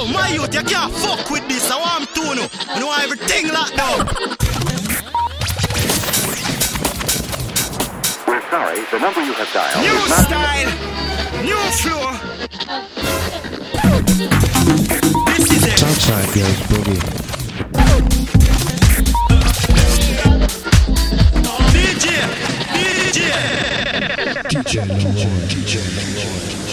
Yo, my youth, you can't fuck with this. I want to know. You know everything locked down. We're sorry, the number you have dialed New is not... style, new flow. This is it. Southside goes boogie. DJ, DJ. DJ Leroy. DJ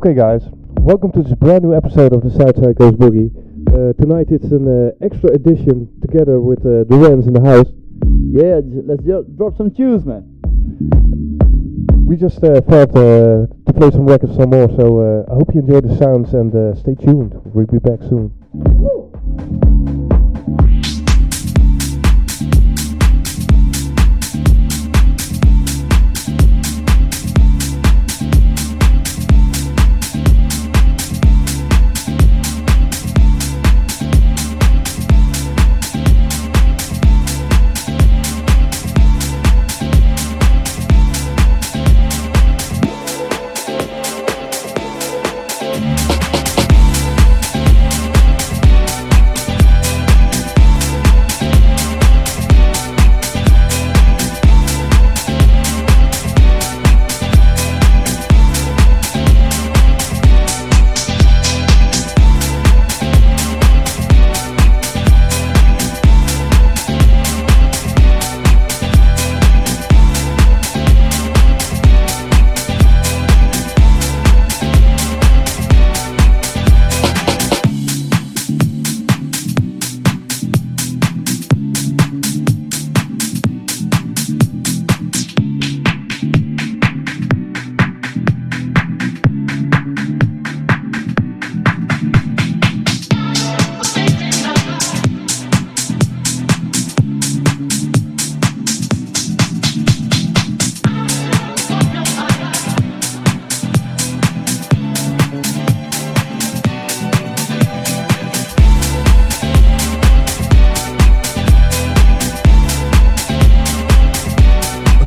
Okay, guys, welcome to this brand new episode of the Southside Goes Boogie. Uh, tonight it's an uh, extra edition together with uh, the Rens in the house. Yeah, j- let's ju- drop some tunes, man. We just uh, thought uh, to play some records some more, so uh, I hope you enjoy the sounds and uh, stay tuned. We'll be back soon.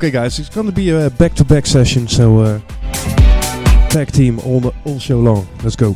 Okay, guys, it's gonna be a back-to-back session, so uh, tag team all all show long. Let's go.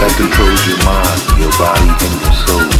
That controls your mind, your body, and your soul.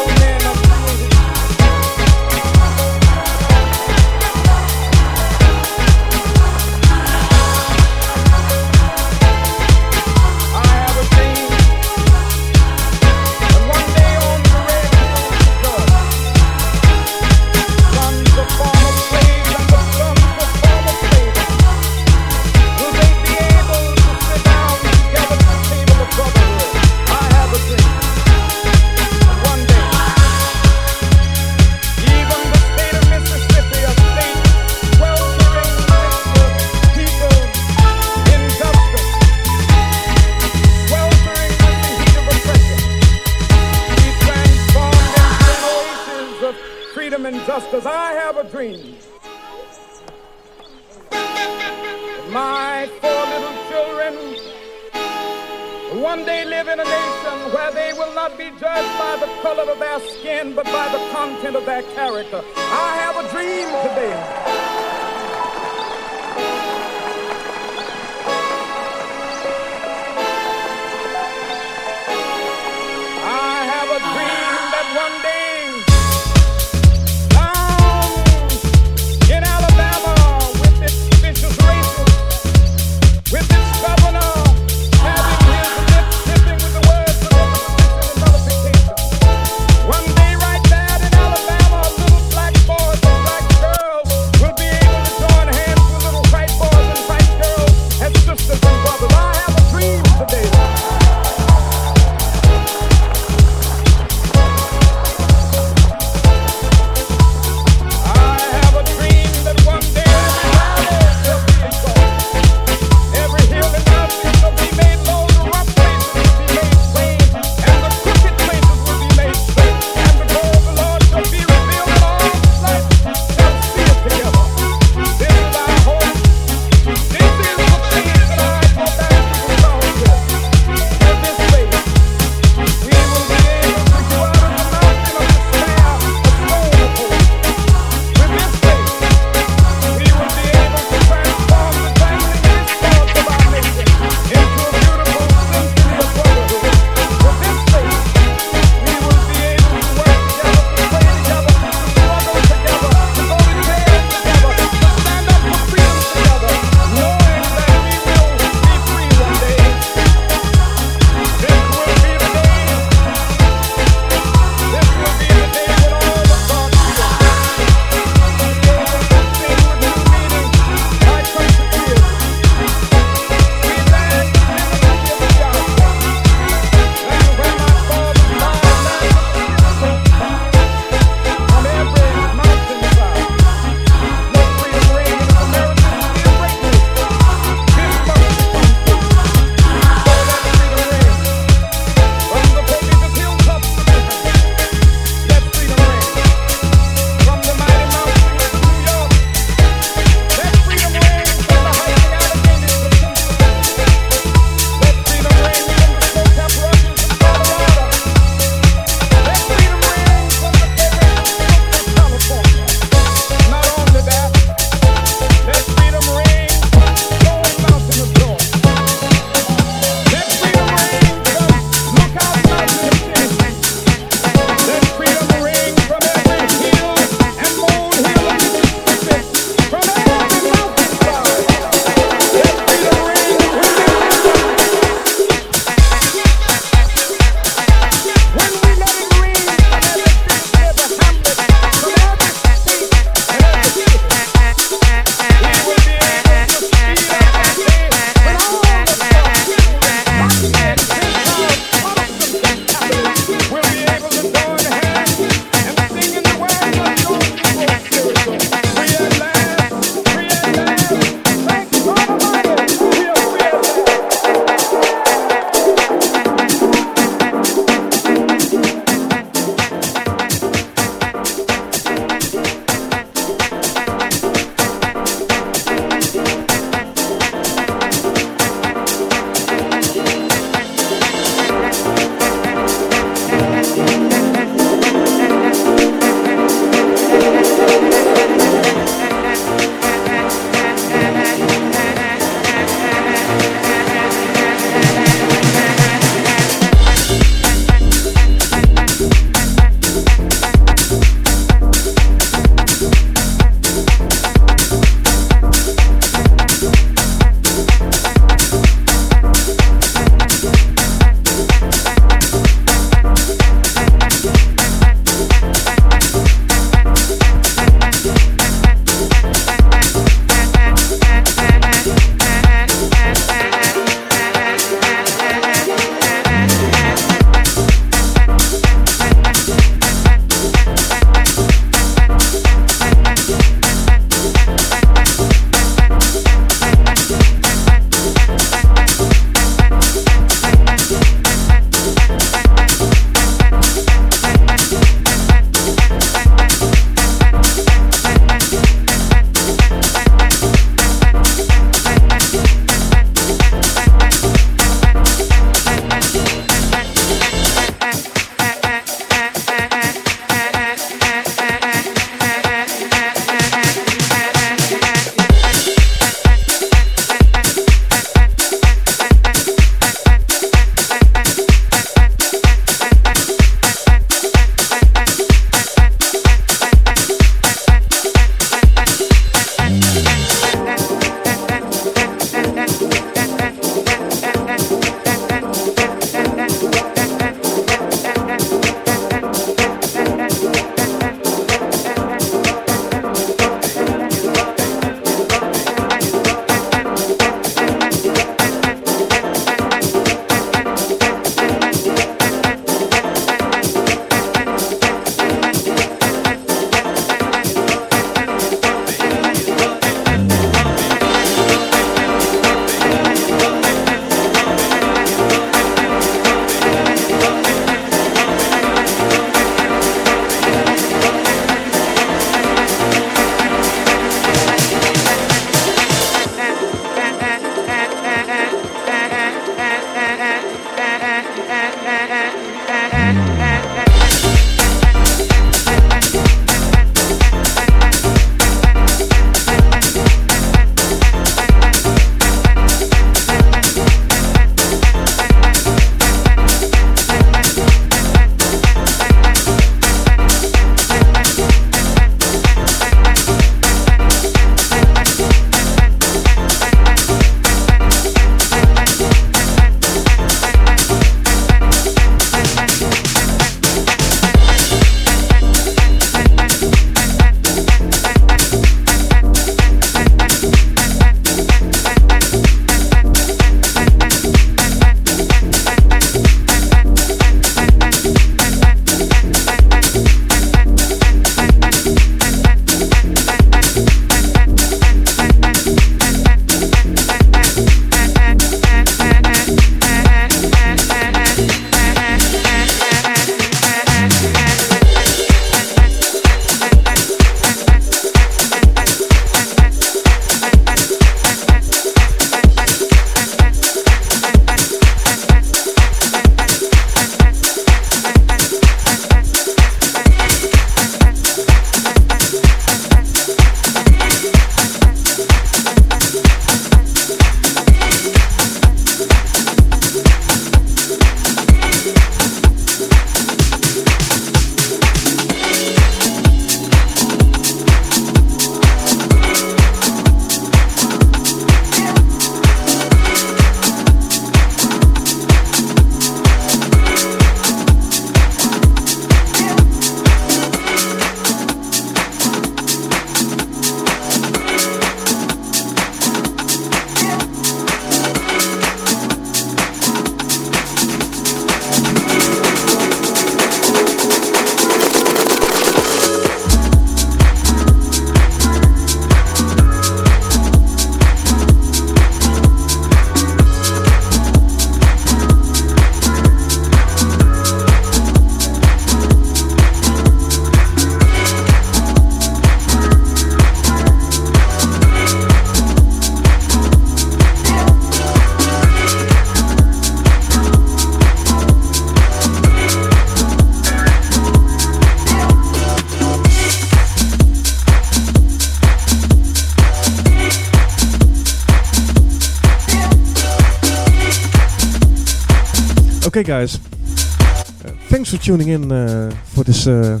Okay, guys. Uh, thanks for tuning in uh, for this uh,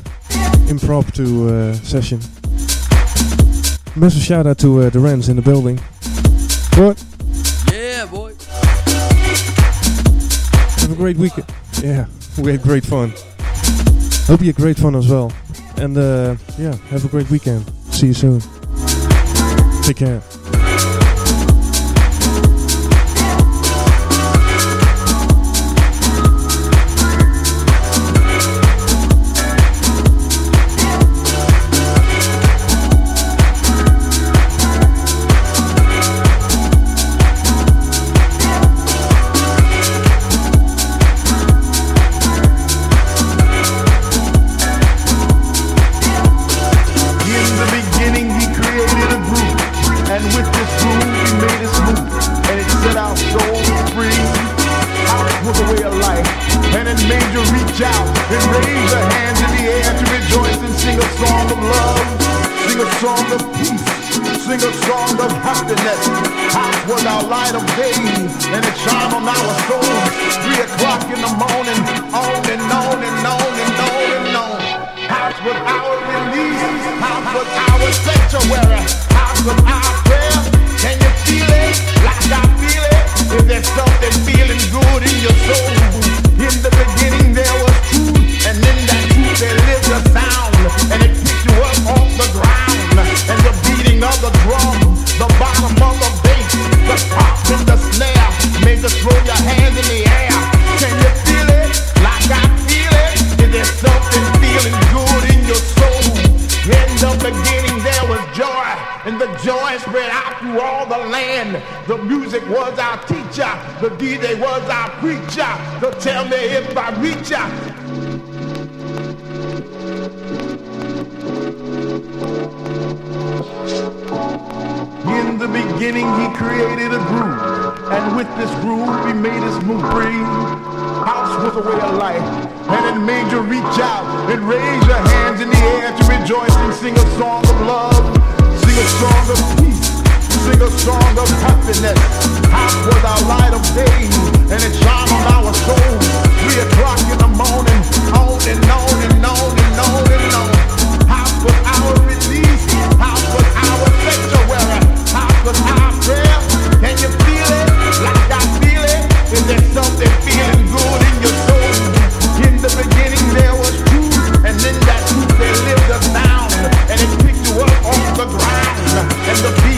impromptu uh, session. Massive shout out to uh, the Rens in the building. What? Yeah, boy. Have a great weekend. Yeah, we had great fun. Hope you had great fun as well. And uh, yeah, have a great weekend. See you soon. Take care. Sing a song of happiness. House was our light of day, and it shone on our souls. Three o'clock in the morning, on and on and on and on and on. House was our release. House was our sanctuary. House was our prayer. Can you feel it like I feel it? Is there something feeling good in your soul? In the beginning there was truth, and in that truth there lived a sound, and it beating of the drum, the bottom of the bass, the pop and the snare made you throw your hands in the air. Can you feel it like I feel it? Is there something feeling good in your soul? In the beginning there was joy, and the joy spread out through all the land. The music was our teacher, the DJ was our preacher. So tell me if I reach ya. beginning, he created a groove, and with this groove, he made us move, free. House was a way of life, and it made you reach out and raise your hands in the air to rejoice and sing a song of love, sing a song of peace, sing a song of happiness. House was our light of day, and it shined on our soul. Three o'clock in the morning, on and on and on and on and on. House was our the beat.